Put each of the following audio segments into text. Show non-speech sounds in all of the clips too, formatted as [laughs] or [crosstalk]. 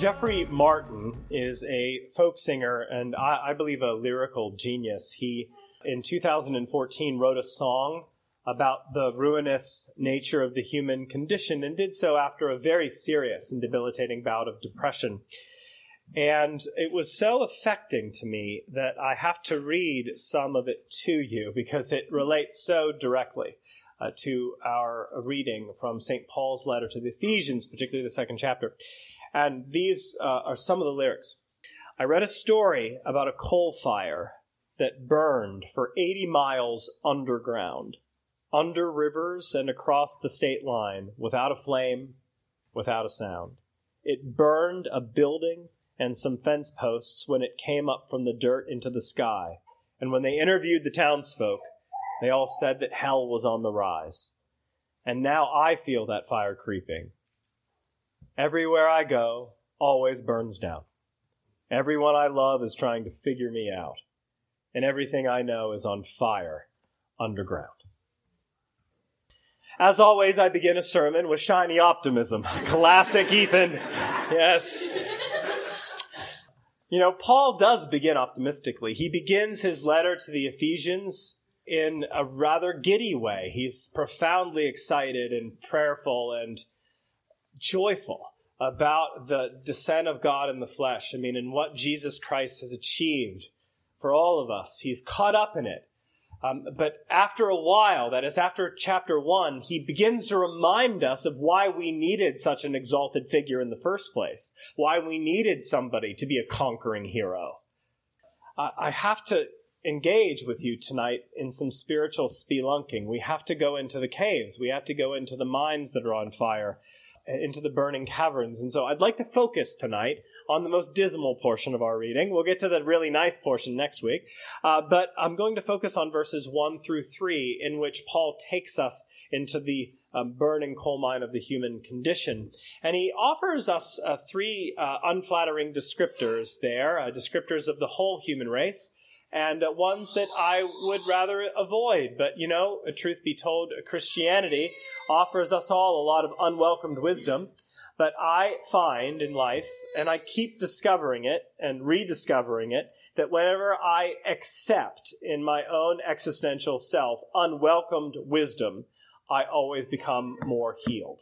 Jeffrey Martin is a folk singer and I, I believe a lyrical genius. He, in 2014, wrote a song about the ruinous nature of the human condition and did so after a very serious and debilitating bout of depression. And it was so affecting to me that I have to read some of it to you because it relates so directly uh, to our reading from St. Paul's letter to the Ephesians, particularly the second chapter. And these uh, are some of the lyrics. I read a story about a coal fire that burned for 80 miles underground, under rivers and across the state line, without a flame, without a sound. It burned a building and some fence posts when it came up from the dirt into the sky. And when they interviewed the townsfolk, they all said that hell was on the rise. And now I feel that fire creeping. Everywhere I go, always burns down. Everyone I love is trying to figure me out. And everything I know is on fire underground. As always, I begin a sermon with shiny optimism. [laughs] Classic Ethan. Yes. You know, Paul does begin optimistically. He begins his letter to the Ephesians in a rather giddy way. He's profoundly excited and prayerful and joyful about the descent of God in the flesh. I mean, and what Jesus Christ has achieved for all of us. He's caught up in it. Um, but after a while, that is after chapter one, he begins to remind us of why we needed such an exalted figure in the first place, why we needed somebody to be a conquering hero. I have to engage with you tonight in some spiritual spelunking. We have to go into the caves, we have to go into the mines that are on fire, into the burning caverns. And so I'd like to focus tonight on the most dismal portion of our reading. We'll get to the really nice portion next week. Uh, but I'm going to focus on verses 1 through 3, in which Paul takes us into the um, burning coal mine of the human condition. And he offers us uh, three uh, unflattering descriptors there, uh, descriptors of the whole human race. And uh, ones that I would rather avoid. But, you know, truth be told, Christianity offers us all a lot of unwelcomed wisdom. But I find in life, and I keep discovering it and rediscovering it, that whenever I accept in my own existential self unwelcomed wisdom, I always become more healed.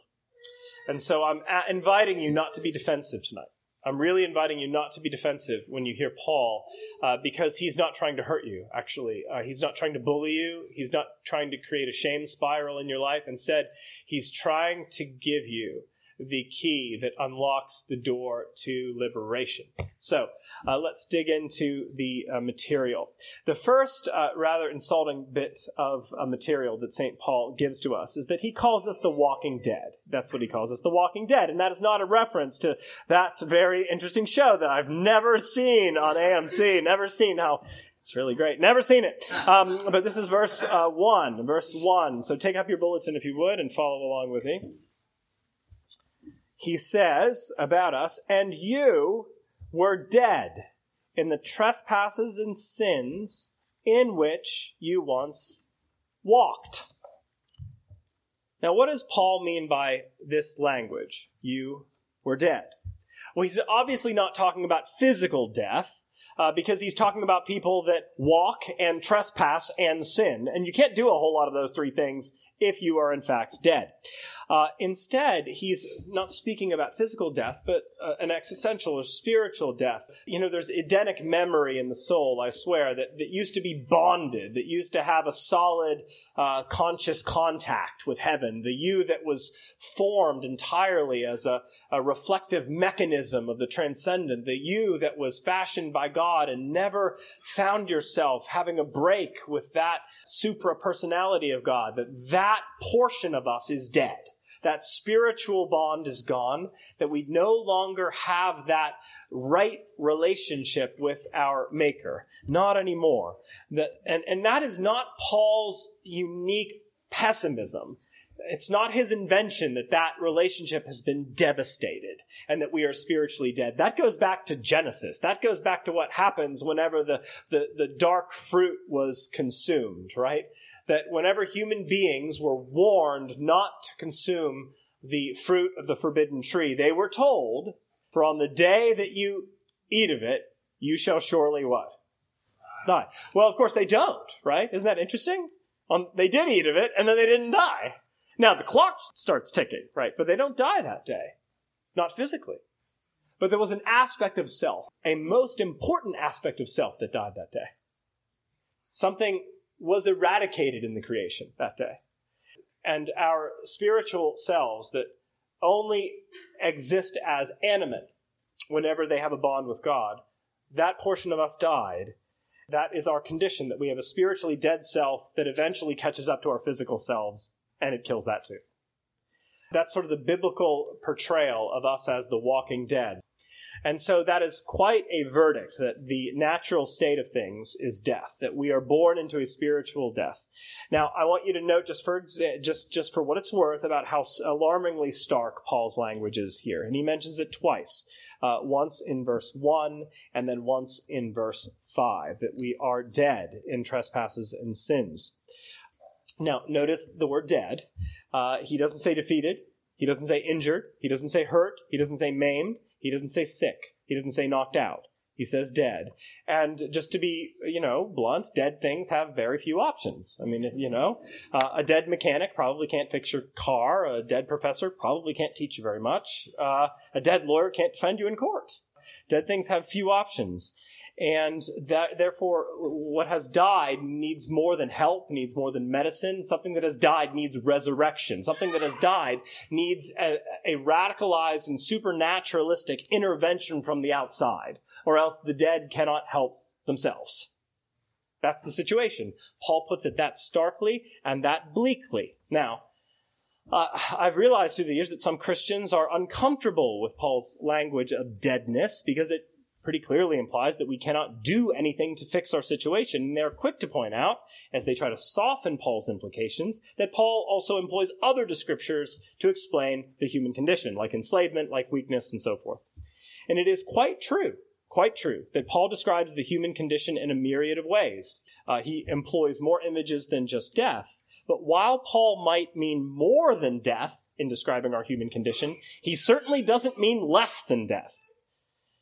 And so I'm inviting you not to be defensive tonight. I'm really inviting you not to be defensive when you hear Paul, uh, because he's not trying to hurt you, actually. Uh, he's not trying to bully you. He's not trying to create a shame spiral in your life. Instead, he's trying to give you the key that unlocks the door to liberation. So uh, let's dig into the uh, material. The first uh, rather insulting bit of uh, material that St. Paul gives to us is that he calls us the walking dead. That's what he calls us, the walking dead. And that is not a reference to that very interesting show that I've never seen on AMC, never seen how it's really great. Never seen it. Um, but this is verse uh, 1. Verse 1. So take up your bulletin if you would and follow along with me he says about us, and you were dead in the trespasses and sins in which you once walked. Now, what does Paul mean by this language? You were dead. Well, he's obviously not talking about physical death. Uh, because he's talking about people that walk and trespass and sin. And you can't do a whole lot of those three things if you are in fact dead. Uh, instead, he's not speaking about physical death, but uh, an existential or spiritual death. You know, there's Edenic memory in the soul, I swear, that, that used to be bonded, that used to have a solid uh, conscious contact with heaven, the you that was formed entirely as a, a reflective mechanism of the transcendent, the you that was fashioned by God and never found yourself having a break with that supra personality of God, that that portion of us is dead. That spiritual bond is gone, that we no longer have that right relationship with our Maker. Not anymore. That, and, and that is not Paul's unique pessimism. It's not his invention that that relationship has been devastated and that we are spiritually dead. That goes back to Genesis. That goes back to what happens whenever the, the, the dark fruit was consumed, right? That whenever human beings were warned not to consume the fruit of the forbidden tree, they were told, for on the day that you eat of it, you shall surely what? Die. Well, of course they don't, right? Isn't that interesting? Um, they did eat of it, and then they didn't die. Now the clock starts ticking, right? But they don't die that day, not physically. But there was an aspect of self, a most important aspect of self that died that day. Something was eradicated in the creation that day. And our spiritual selves that only exist as animate whenever they have a bond with God, that portion of us died. That is our condition, that we have a spiritually dead self that eventually catches up to our physical selves, and it kills that too. That's sort of the biblical portrayal of us as the walking dead. And so that is quite a verdict that the natural state of things is death, that we are born into a spiritual death. Now, I want you to note just for just just for what it's worth about how alarmingly stark Paul's language is here. And he mentions it twice. Uh, once in verse 1 and then once in verse 5 that we are dead in trespasses and sins. Now, notice the word dead. Uh, he doesn't say defeated. He doesn't say injured. He doesn't say hurt. He doesn't say maimed. He doesn't say sick. He doesn't say knocked out. He says dead. And just to be, you know, blunt, dead things have very few options. I mean, you know, uh, a dead mechanic probably can't fix your car. A dead professor probably can't teach you very much. Uh, a dead lawyer can't defend you in court. Dead things have few options and that therefore what has died needs more than help needs more than medicine. Something that has died needs resurrection. Something that has died needs a, a, radicalized and supernaturalistic intervention from the outside or else the dead cannot help themselves. That's the situation. Paul puts it that starkly and that bleakly. Now uh, I've realized through the years that some Christians are uncomfortable with Paul's language of deadness because it pretty clearly implies that we cannot do anything to fix our situation. And they're quick to point out, as they try to soften Paul's implications, that Paul also employs other descriptors to explain the human condition, like enslavement, like weakness, and so forth. And it is quite true, quite true, that Paul describes the human condition in a myriad of ways. Uh, he employs more images than just death. But while Paul might mean more than death in describing our human condition, he certainly doesn't mean less than death.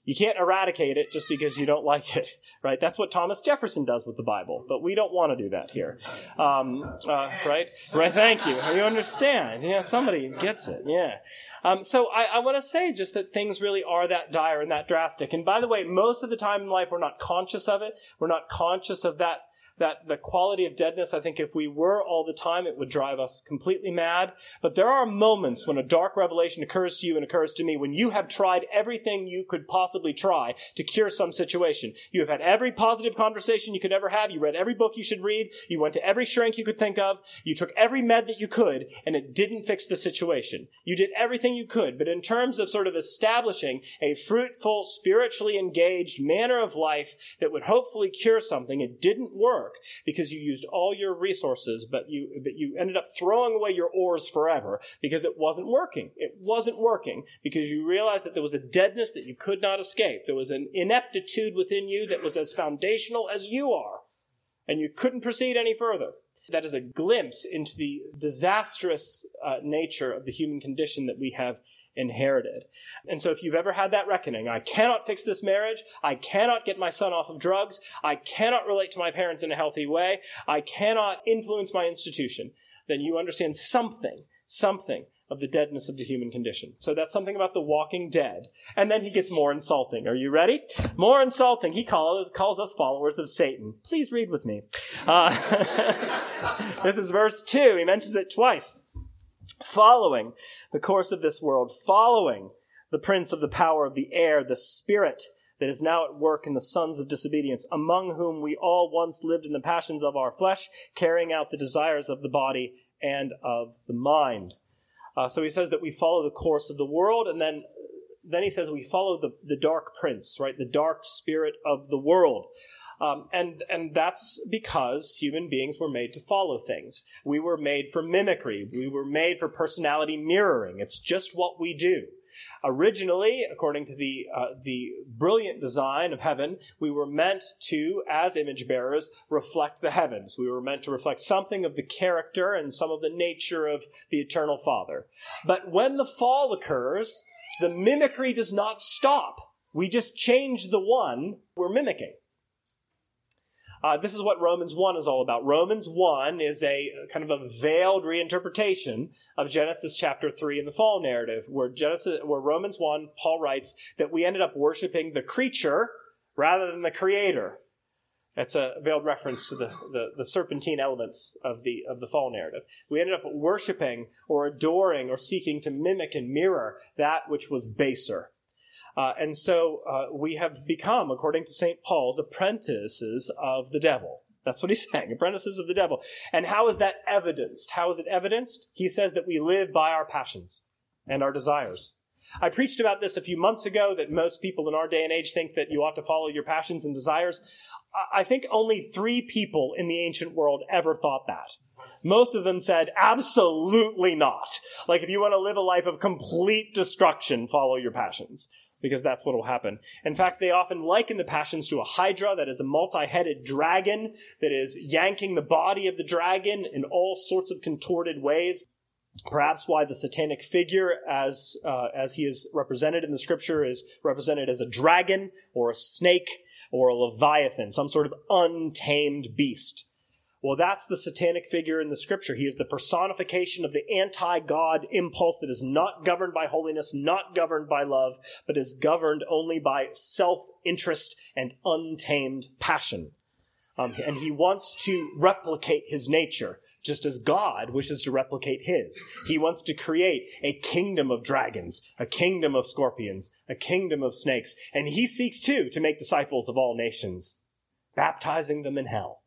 You can't eradicate it just because you don't like it, [laughs] right? That's what Thomas Jefferson does with the Bible, but we don't want to do that here, um, uh, right? Right? Thank you. You understand? Yeah, somebody gets it. Yeah. Um, so I, I want to say just that things really are that dire and that drastic. And by the way, most of the time in life, we're not conscious of it. We're not conscious of that that the quality of deadness, I think if we were all the time, it would drive us completely mad. But there are moments when a dark revelation occurs to you and occurs to me when you have tried everything you could possibly try to cure some situation. You have had every positive conversation you could ever have. You read every book you should read. You went to every shrink you could think of. You took every med that you could, and it didn't fix the situation. You did everything you could. But in terms of sort of establishing a fruitful, spiritually engaged manner of life that would hopefully cure something, it didn't work work because you used all your resources, but you but you ended up throwing away your oars forever because it wasn't working. It wasn't working because you realized that there was a deadness that you could not escape. There was an ineptitude within you that was as foundational as you are, and you couldn't proceed any further. That is a glimpse into the disastrous uh, nature of the human condition that we have inherited. And so if you've ever had that reckoning, I cannot fix this marriage, I cannot get my son off of drugs, I cannot relate to my parents in a healthy way, I cannot influence my institution, then you understand something, something of the deadness of the human condition. So that's something about the walking dead. And then he gets more insulting. Are you ready? More insulting. He calls, calls us followers of Satan. Please read with me. Uh, [laughs] this is verse 2. He mentions it twice following the course of this world, following the prince of the power of the air, the spirit that is now at work in the sons of disobedience, among whom we all once lived in the passions of our flesh, carrying out the desires of the body and of the mind. Uh, so he says that we follow the course of the world, and then then he says we follow the, the dark prince, right? The dark spirit of the world. Um, and and that's because human beings were made to follow things. We were made for mimicry. We were made for personality mirroring. It's just what we do. Originally, according to the uh, the brilliant design of heaven, we were meant to, as image bearers, reflect the heavens. We were meant to reflect something of the character and some of the nature of the eternal Father. But when the fall occurs, the mimicry does not stop. We just change the one we're mimicking. Uh, this is what Romans 1 is all about. Romans 1 is a kind of a veiled reinterpretation of Genesis chapter 3 in the fall narrative, where Genesis where Romans 1, Paul writes that we ended up worshiping the creature rather than the creator. That's a veiled reference to the, the, the, serpentine elements of the of the fall narrative. We ended up worshiping or adoring or seeking to mimic and mirror that which was baser. Uh, and so uh, we have become, according to St. Paul's, apprentices of the devil. That's what he's [laughs] saying, apprentices of the devil. And how is that evidenced? How is it evidenced? He says that we live by our passions and our desires. I preached about this a few months ago that most people in our day and age think that you ought to follow your passions and desires. I think only three people in the ancient world ever thought that. Most of them said, absolutely not. Like, if you want to live a life of complete destruction, follow your passions because that's what will happen. In fact, they often liken the passions to a hydra, that is a multi-headed dragon that is yanking the body of the dragon in all sorts of contorted ways. Perhaps why the satanic figure, as uh, as he is represented in the scripture, is represented as a dragon or a snake or a leviathan, some sort of untamed beast. Well, that's the satanic figure in the scripture. He is the personification of the anti God impulse that is not governed by holiness, not governed by love, but is governed only by self interest and untamed passion. Um, and he wants to replicate his nature, just as God wishes to replicate his. He wants to create a kingdom of dragons, a kingdom of scorpions, a kingdom of snakes. And he seeks too to make disciples of all nations, baptizing them in hell.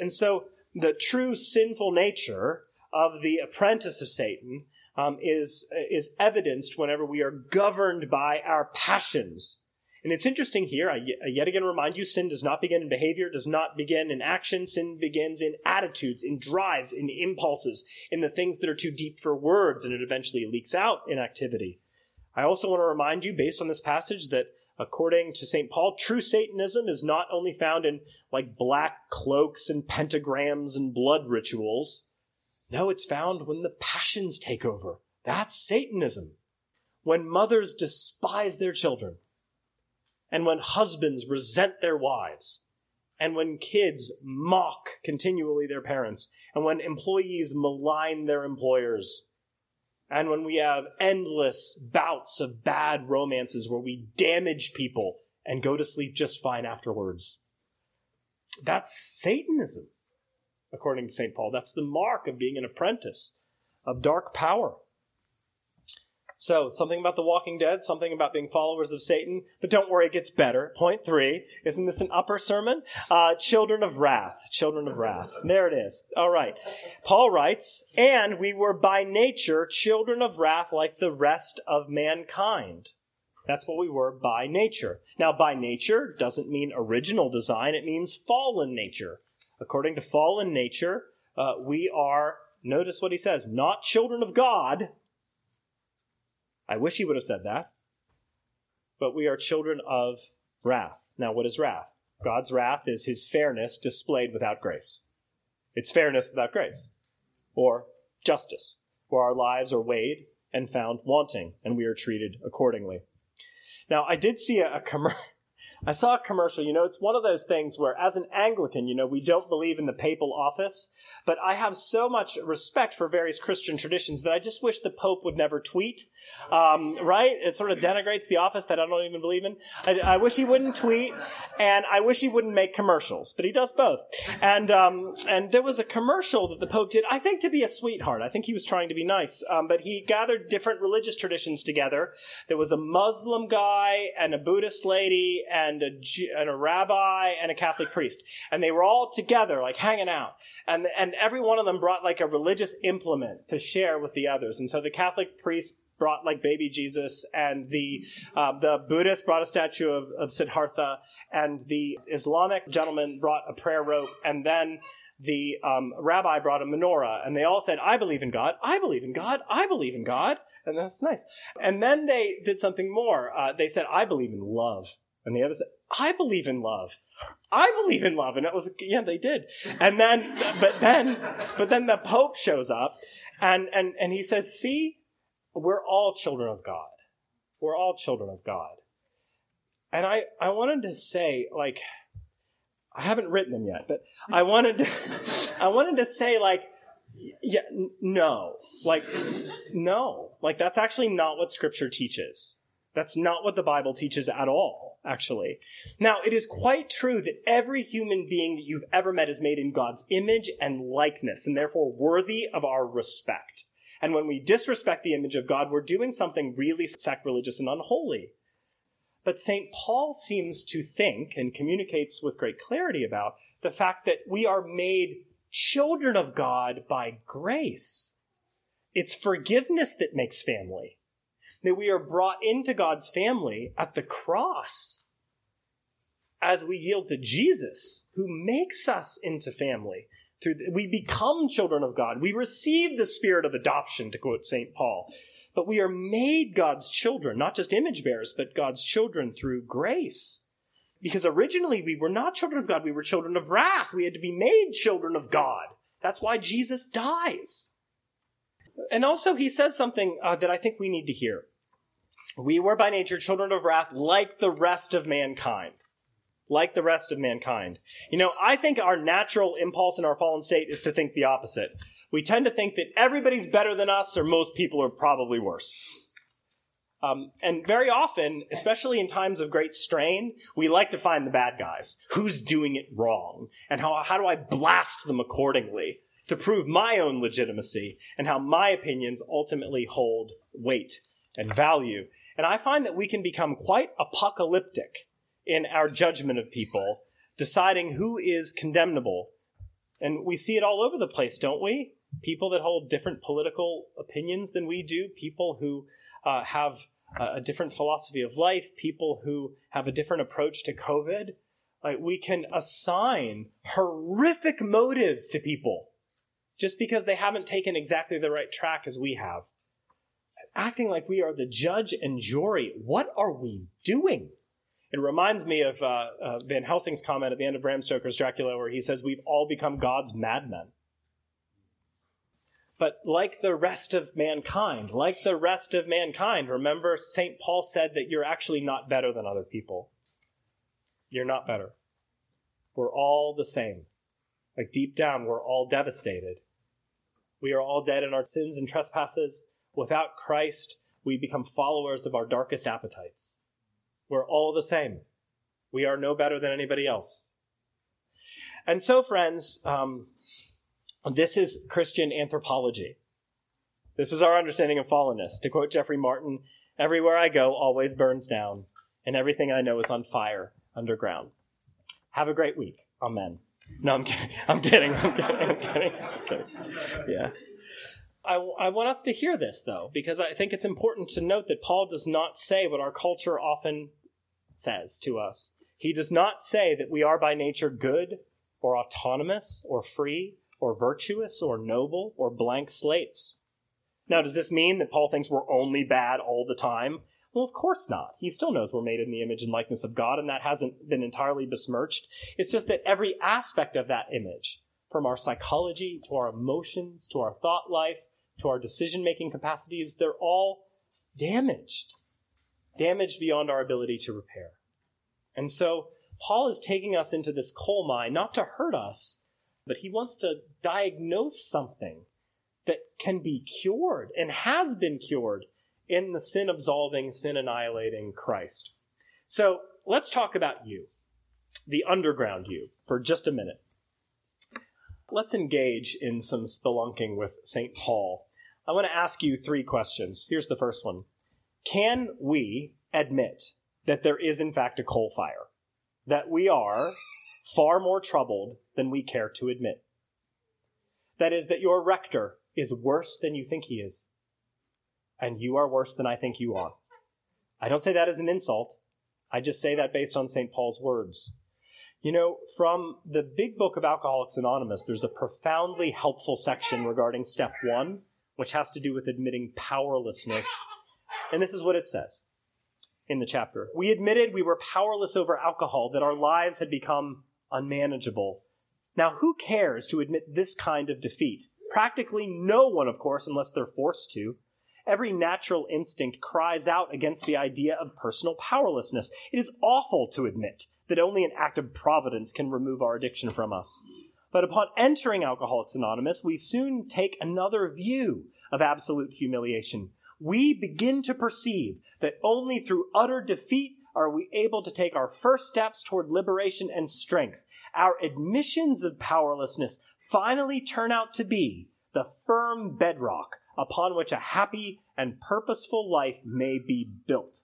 And so the true sinful nature of the apprentice of Satan um, is, is evidenced whenever we are governed by our passions. And it's interesting here, I yet again remind you, sin does not begin in behavior, does not begin in action. Sin begins in attitudes, in drives, in impulses, in the things that are too deep for words, and it eventually leaks out in activity. I also want to remind you, based on this passage, that According to St. Paul, true Satanism is not only found in like black cloaks and pentagrams and blood rituals. No, it's found when the passions take over. That's Satanism. When mothers despise their children, and when husbands resent their wives, and when kids mock continually their parents, and when employees malign their employers, and when we have endless bouts of bad romances where we damage people and go to sleep just fine afterwards. That's Satanism, according to St. Paul. That's the mark of being an apprentice of dark power. So, something about the walking dead, something about being followers of Satan. But don't worry, it gets better. Point three. Isn't this an upper sermon? Uh, children of wrath. Children of wrath. There it is. All right. Paul writes, and we were by nature children of wrath like the rest of mankind. That's what we were by nature. Now, by nature doesn't mean original design, it means fallen nature. According to fallen nature, uh, we are, notice what he says, not children of God I wish he would have said that. But we are children of wrath. Now, what is wrath? God's wrath is his fairness displayed without grace. It's fairness without grace, or justice, where our lives are weighed and found wanting, and we are treated accordingly. Now, I did see a, a commercial. [laughs] I saw a commercial. You know, it's one of those things where, as an Anglican, you know, we don't believe in the papal office, but I have so much respect for various Christian traditions that I just wish the Pope would never tweet. Um, right? It sort of denigrates the office that I don't even believe in. I, I, wish he wouldn't tweet, and I wish he wouldn't make commercials, but he does both. And um, and there was a commercial that the Pope did, I think, to be a sweetheart. I think he was trying to be nice, um, but he gathered different religious traditions together. There was a Muslim guy and a Buddhist lady and a, and a rabbi and a Catholic priest. And they were all together, like hanging out. And, and every one of them brought like a religious implement to share with the others. And so the Catholic priest brought like baby Jesus, and the uh, the Buddhist brought a statue of, of Siddhartha, and the Islamic gentleman brought a prayer rope, and then the um, rabbi brought a menorah, and they all said, "I believe in God. I believe in God. I believe in God." And that's nice. And then they did something more. Uh, they said, "I believe in love," and the other said, "I believe in love." I believe in love, and it was yeah, they did. And then, but then, but then the Pope shows up, and and and he says, "See, we're all children of God. We're all children of God." And I I wanted to say like I haven't written them yet, but I wanted to [laughs] I wanted to say like yeah n- no like no like that's actually not what Scripture teaches. That's not what the Bible teaches at all, actually. Now, it is quite true that every human being that you've ever met is made in God's image and likeness, and therefore worthy of our respect. And when we disrespect the image of God, we're doing something really sacrilegious and unholy. But St. Paul seems to think and communicates with great clarity about the fact that we are made children of God by grace. It's forgiveness that makes family that we are brought into God's family at the cross as we yield to Jesus, who makes us into family. Through we become children of God. We receive the spirit of adoption, to quote St. Paul. But we are made God's children, not just image bearers, but God's children through grace. Because originally we were not children of God, we were children of wrath. We had to be made children of God. That's why Jesus dies. And also, he says something uh, that I think we need to hear. We were by nature children of wrath like the rest of mankind. Like the rest of mankind. You know, I think our natural impulse in our fallen state is to think the opposite. We tend to think that everybody's better than us, or most people are probably worse. Um, and very often, especially in times of great strain, we like to find the bad guys. Who's doing it wrong? And how, how do I blast them accordingly to prove my own legitimacy and how my opinions ultimately hold weight and value? And I find that we can become quite apocalyptic in our judgment of people, deciding who is condemnable. And we see it all over the place, don't we? People that hold different political opinions than we do, people who uh, have a different philosophy of life, people who have a different approach to COVID. Like we can assign horrific motives to people just because they haven't taken exactly the right track as we have. Acting like we are the judge and jury. What are we doing? It reminds me of uh, uh, Van Helsing's comment at the end of Bram Stoker's Dracula, where he says, We've all become God's madmen. But like the rest of mankind, like the rest of mankind, remember St. Paul said that you're actually not better than other people. You're not better. We're all the same. Like deep down, we're all devastated. We are all dead in our sins and trespasses. Without Christ, we become followers of our darkest appetites. We're all the same. We are no better than anybody else. And so, friends, um, this is Christian anthropology. This is our understanding of fallenness. To quote Jeffrey Martin, everywhere I go always burns down, and everything I know is on fire underground. Have a great week. Amen. No, I'm [laughs] kidding. I'm kidding. I'm kidding. I'm kidding. I'm kidding. Yeah. I, I want us to hear this, though, because I think it's important to note that Paul does not say what our culture often says to us. He does not say that we are by nature good or autonomous or free or virtuous or noble or blank slates. Now, does this mean that Paul thinks we're only bad all the time? Well, of course not. He still knows we're made in the image and likeness of God, and that hasn't been entirely besmirched. It's just that every aspect of that image, from our psychology to our emotions to our thought life to our decision making capacities, they're all damaged. Damaged beyond our ability to repair. And so, Paul is taking us into this coal mine not to hurt us, but he wants to diagnose something that can be cured and has been cured in the sin absolving, sin annihilating Christ. So let's talk about you, the underground you, for just a minute. Let's engage in some spelunking with St. Paul. I want to ask you three questions. Here's the first one Can we admit that there is, in fact, a coal fire, that we are far more troubled than we care to admit. That is, that your rector is worse than you think he is, and you are worse than I think you are. I don't say that as an insult. I just say that based on St. Paul's words. You know, from the big book of Alcoholics Anonymous, there's a profoundly helpful section regarding step one, which has to do with admitting powerlessness. And this is what it says in the chapter. We admitted we were powerless over alcohol, that our lives had become unmanageable. Now, who cares to admit this kind of defeat? Practically no one, of course, unless they're forced to. Every natural instinct cries out against the idea of personal powerlessness. It is awful to admit that only an act of providence can remove our addiction from us. But upon entering Alcoholics Anonymous, we soon take another view of absolute humiliation. We begin to perceive that only through utter defeat are we able to take our first steps toward liberation and strength. Our admissions of powerlessness finally turn out to be the firm bedrock upon which a happy and purposeful life may be built.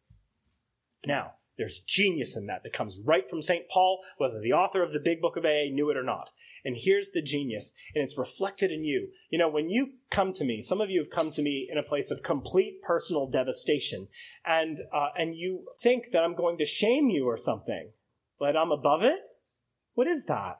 Now, there's genius in that that comes right from St. Paul, whether the author of the big book of AA knew it or not. And here's the genius, and it's reflected in you. You know, when you come to me, some of you have come to me in a place of complete personal devastation, and uh, and you think that I'm going to shame you or something, but I'm above it. What is that?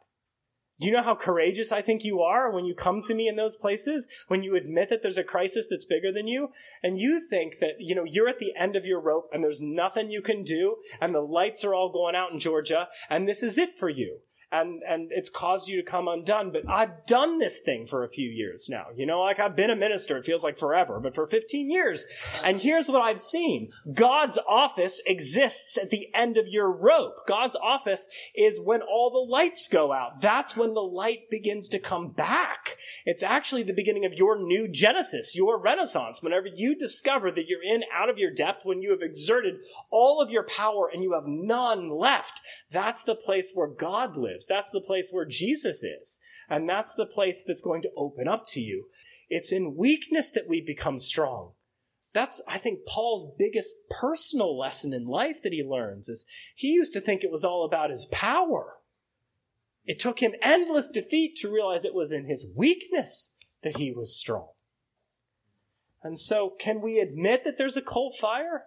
Do you know how courageous I think you are when you come to me in those places? When you admit that there's a crisis that's bigger than you? And you think that, you know, you're at the end of your rope and there's nothing you can do and the lights are all going out in Georgia and this is it for you and and it's caused you to come undone but i've done this thing for a few years now. You know like i've been a minister it feels like forever but for 15 years. And here's what i've seen. God's office exists at the end of your rope. God's office is when all the lights go out. That's when the light begins to come back. It's actually the beginning of your new genesis your renaissance. Whenever you discover that you're in out of your depth when you have exerted all of your power and you have none left that's the place where god lives lives. That's the place where Jesus is. And that's the place that's going to open up to you. It's in weakness that we become strong. That's, I think, Paul's biggest personal lesson in life that he learns is he used to think it was all about his power. It took him endless defeat to realize it was in his weakness that he was strong. And so, can we admit that there's a coal fire?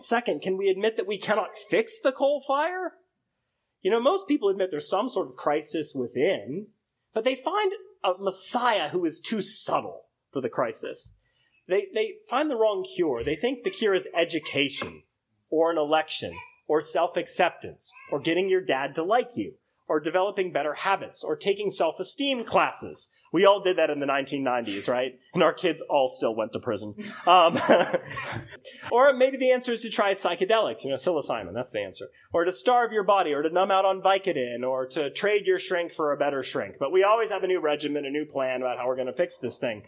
Second, can we admit that we cannot fix the coal fire? You know, most people admit there's some sort of crisis within, but they find a Messiah who is too subtle for the crisis. They, they find the wrong cure. They think the cure is education, or an election, or self acceptance, or getting your dad to like you, or developing better habits, or taking self esteem classes, we all did that in the 1990s, right? And our kids all still went to prison. Um, [laughs] or maybe the answer is to try psychedelics, you know, psilocybin, that's the answer. Or to starve your body, or to numb out on Vicodin, or to trade your shrink for a better shrink. But we always have a new regimen, a new plan about how we're going to fix this thing.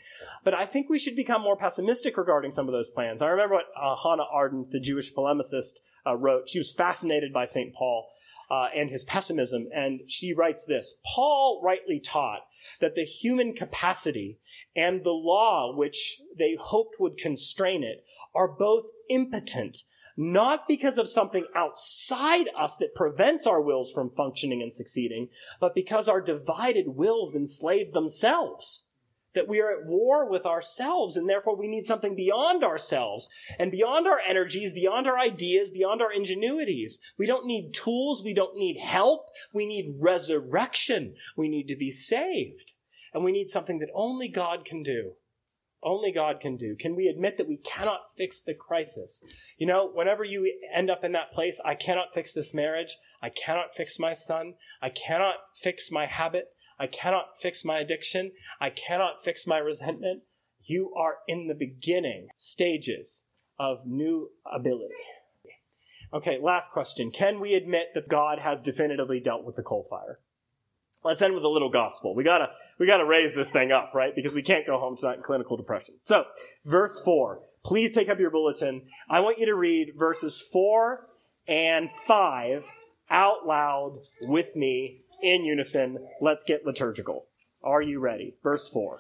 But I think we should become more pessimistic regarding some of those plans. I remember what uh, Hannah Arendt, the Jewish polemicist, uh, wrote. She was fascinated by St. Paul. Uh, and his pessimism. And she writes this Paul rightly taught that the human capacity and the law which they hoped would constrain it are both impotent, not because of something outside us that prevents our wills from functioning and succeeding, but because our divided wills enslave themselves. That we are at war with ourselves, and therefore we need something beyond ourselves and beyond our energies, beyond our ideas, beyond our ingenuities. We don't need tools, we don't need help, we need resurrection. We need to be saved. And we need something that only God can do. Only God can do. Can we admit that we cannot fix the crisis? You know, whenever you end up in that place, I cannot fix this marriage. I cannot fix my son. I cannot fix my habit. I cannot fix my addiction. I cannot fix my resentment. You are in the beginning stages of new ability. Okay, last question. Can we admit that God has definitively dealt with the coal fire? Let's end with a little gospel. We gotta, we gotta raise this thing up, right? Because we can't go home tonight in clinical depression. So, verse 4. Please take up your bulletin. I want you to read verses 4 and 5 out loud with me in unison. Let's get liturgical. Are you ready? Verse 4.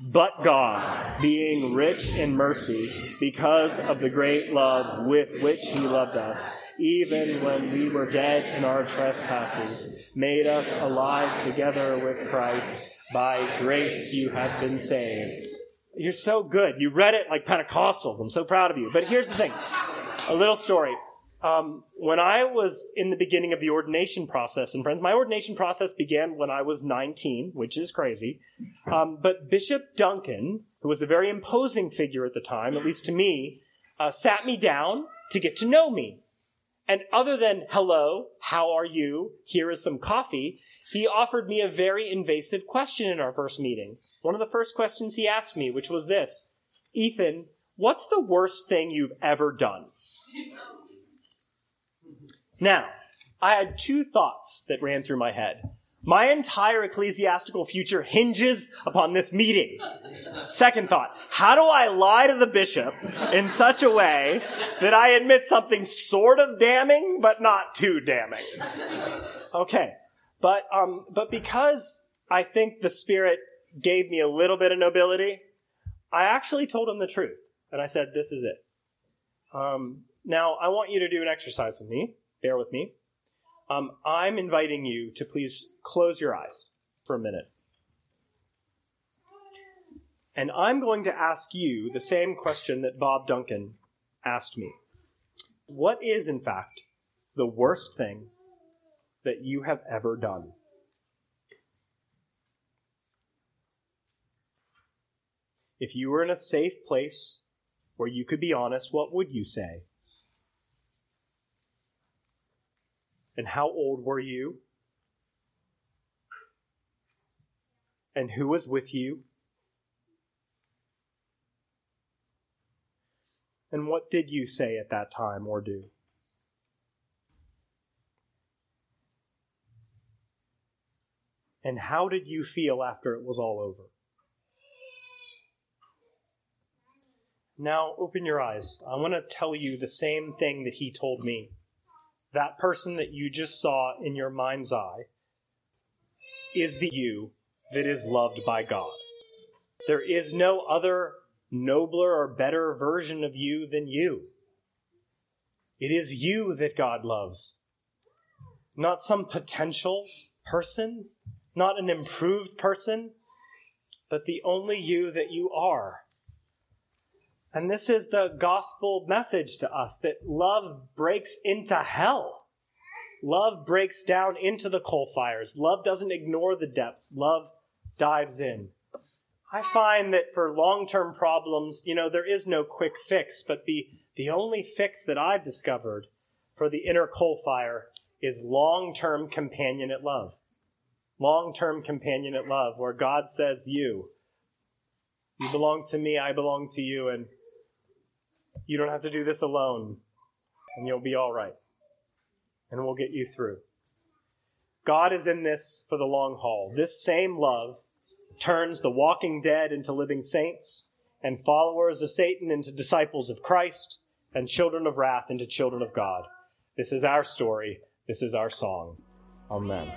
But God, being rich in mercy, because of the great love with which He loved us, even when we were dead in our trespasses, made us alive together with Christ. By grace you have been saved. You're so good. You read it like Pentecostals. I'm so proud of you. But here's the thing a little story. Um, when I was in the beginning of the ordination process, and friends, my ordination process began when I was 19, which is crazy. Um, but Bishop Duncan, who was a very imposing figure at the time, at least to me, uh, sat me down to get to know me. And other than hello, how are you? Here is some coffee, he offered me a very invasive question in our first meeting. One of the first questions he asked me, which was this Ethan, what's the worst thing you've ever done? Now, I had two thoughts that ran through my head. My entire ecclesiastical future hinges upon this meeting. Second thought, how do I lie to the bishop in such a way that I admit something sort of damning, but not too damning? Okay, but, um, but because I think the Spirit gave me a little bit of nobility, I actually told him the truth. And I said, this is it. Um, now, I want you to do an exercise with me. Bear with me. Um, I'm inviting you to please close your eyes for a minute. And I'm going to ask you the same question that Bob Duncan asked me. What is, in fact, the worst thing that you have ever done? If you were in a safe place where you could be honest, what would you say? And how old were you? And who was with you? And what did you say at that time or do? And how did you feel after it was all over? Now open your eyes. I want to tell you the same thing that he told me that person that you just saw in your mind's eye is the you that is loved by God. There is no other nobler or better version of you than you. It is you that God loves, not some potential person, not an improved person, but the only you that you are. And this is the gospel message to us that love breaks into hell. Love breaks down into the coal fires. Love doesn't ignore the depths. Love dives in. I find that for long term problems, you know, there is no quick fix, but the, the only fix that I've discovered for the inner coal fire is long term companionate love. Long term companionate love, where God says, You, you belong to me, I belong to you, and you don't have to do this alone, and you'll be all right. And we'll get you through. God is in this for the long haul. This same love turns the walking dead into living saints, and followers of Satan into disciples of Christ, and children of wrath into children of God. This is our story. This is our song. Amen.